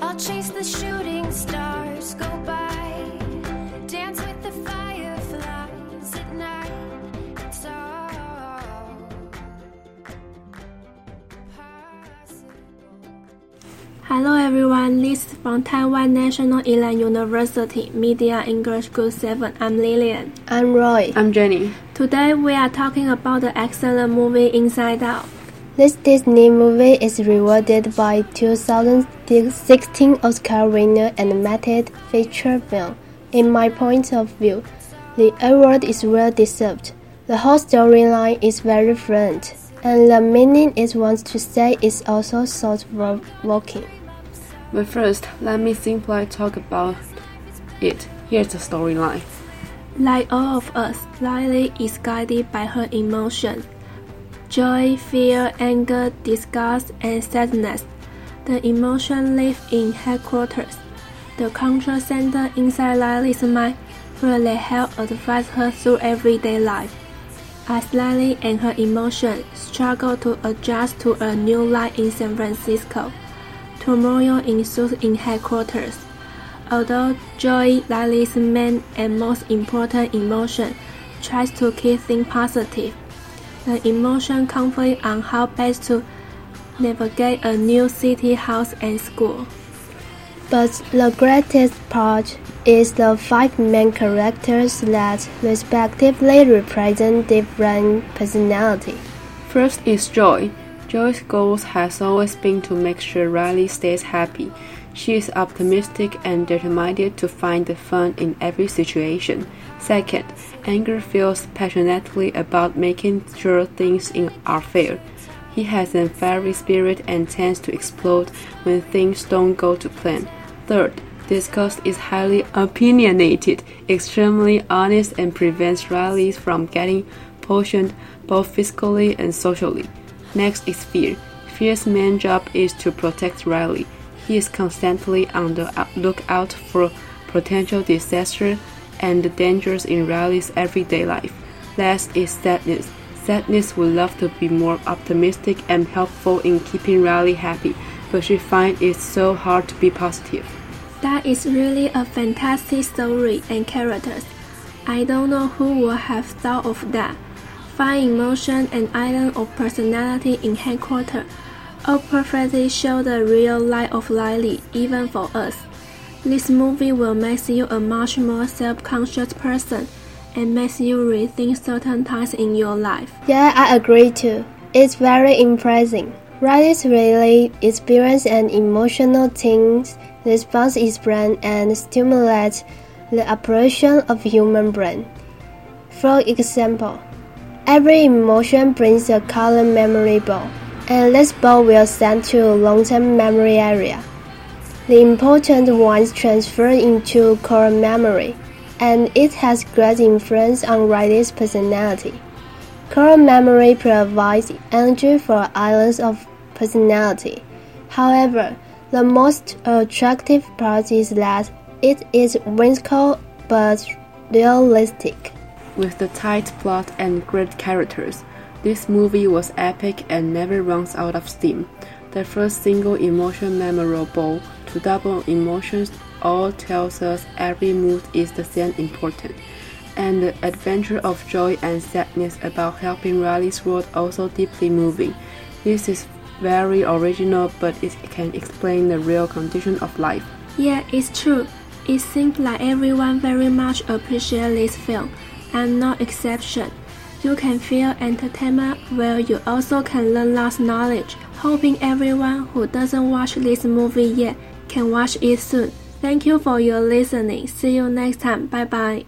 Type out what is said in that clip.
I'll chase the shooting stars, go by, dance with the fireflies at night. It's all possible. Hello everyone, this is from Taiwan National Ilan University Media English Group 7. I'm Lillian. I'm Roy. I'm Jenny. Today we are talking about the excellent movie Inside Out. This Disney movie is rewarded by 2016 Oscar winner animated feature film. In my point of view, the award is well deserved. The whole storyline is very fluent, and the meaning it wants to say is also thought-provoking. But first, let me simply talk about it. Here's the storyline. Like all of us, Lily is guided by her emotions joy, fear, anger, disgust, and sadness. The emotion live in headquarters, the control center inside Lily's mind, where they help advise her through everyday life. As Lily and her emotion struggle to adjust to a new life in San Francisco, turmoil ensues in headquarters. Although joy, Lily's main and most important emotion, tries to keep things positive the emotion conflict on how best to navigate a new city house and school. But the greatest part is the five main characters that respectively represent different personalities. First is Joy. Joy's goal has always been to make sure Riley stays happy. She is optimistic and determined to find the fun in every situation. Second, Anger feels passionately about making sure things are fair. He has a fiery spirit and tends to explode when things don't go to plan. Third, Disgust is highly opinionated, extremely honest, and prevents Riley from getting poisoned both physically and socially. Next is Fear. Fear's main job is to protect Riley. He is constantly on the lookout for potential disaster and dangers in Riley's everyday life. Last is sadness. Sadness would love to be more optimistic and helpful in keeping Riley happy, but she finds it so hard to be positive. That is really a fantastic story and characters. I don't know who would have thought of that. Fine emotion and island of personality in headquarters all perfectly show the real life of Riley, even for us. This movie will make you a much more self-conscious person and makes you rethink certain times in your life. Yeah, I agree too. It's very impressive. Riley's really experience and emotional things response his brain and stimulates the operation of human brain. For example, every emotion brings a color memory ball, and this ball will send to long-term memory area. The important ones transfer into core memory, and it has great influence on Riley's personality. Core memory provides energy for islands of personality. However, the most attractive part is that it is whimsical but realistic. With the tight plot and great characters, this movie was epic and never runs out of steam. The first single emotion memorable to double emotions all tells us every mood is the same important. And the adventure of joy and sadness about helping Riley's world also deeply moving. This is very original, but it can explain the real condition of life. Yeah, it's true. It seems like everyone very much appreciates this film. I'm no exception. You can feel entertainment while you also can learn lots knowledge. Hoping everyone who doesn't watch this movie yet can watch it soon. Thank you for your listening. See you next time. Bye bye.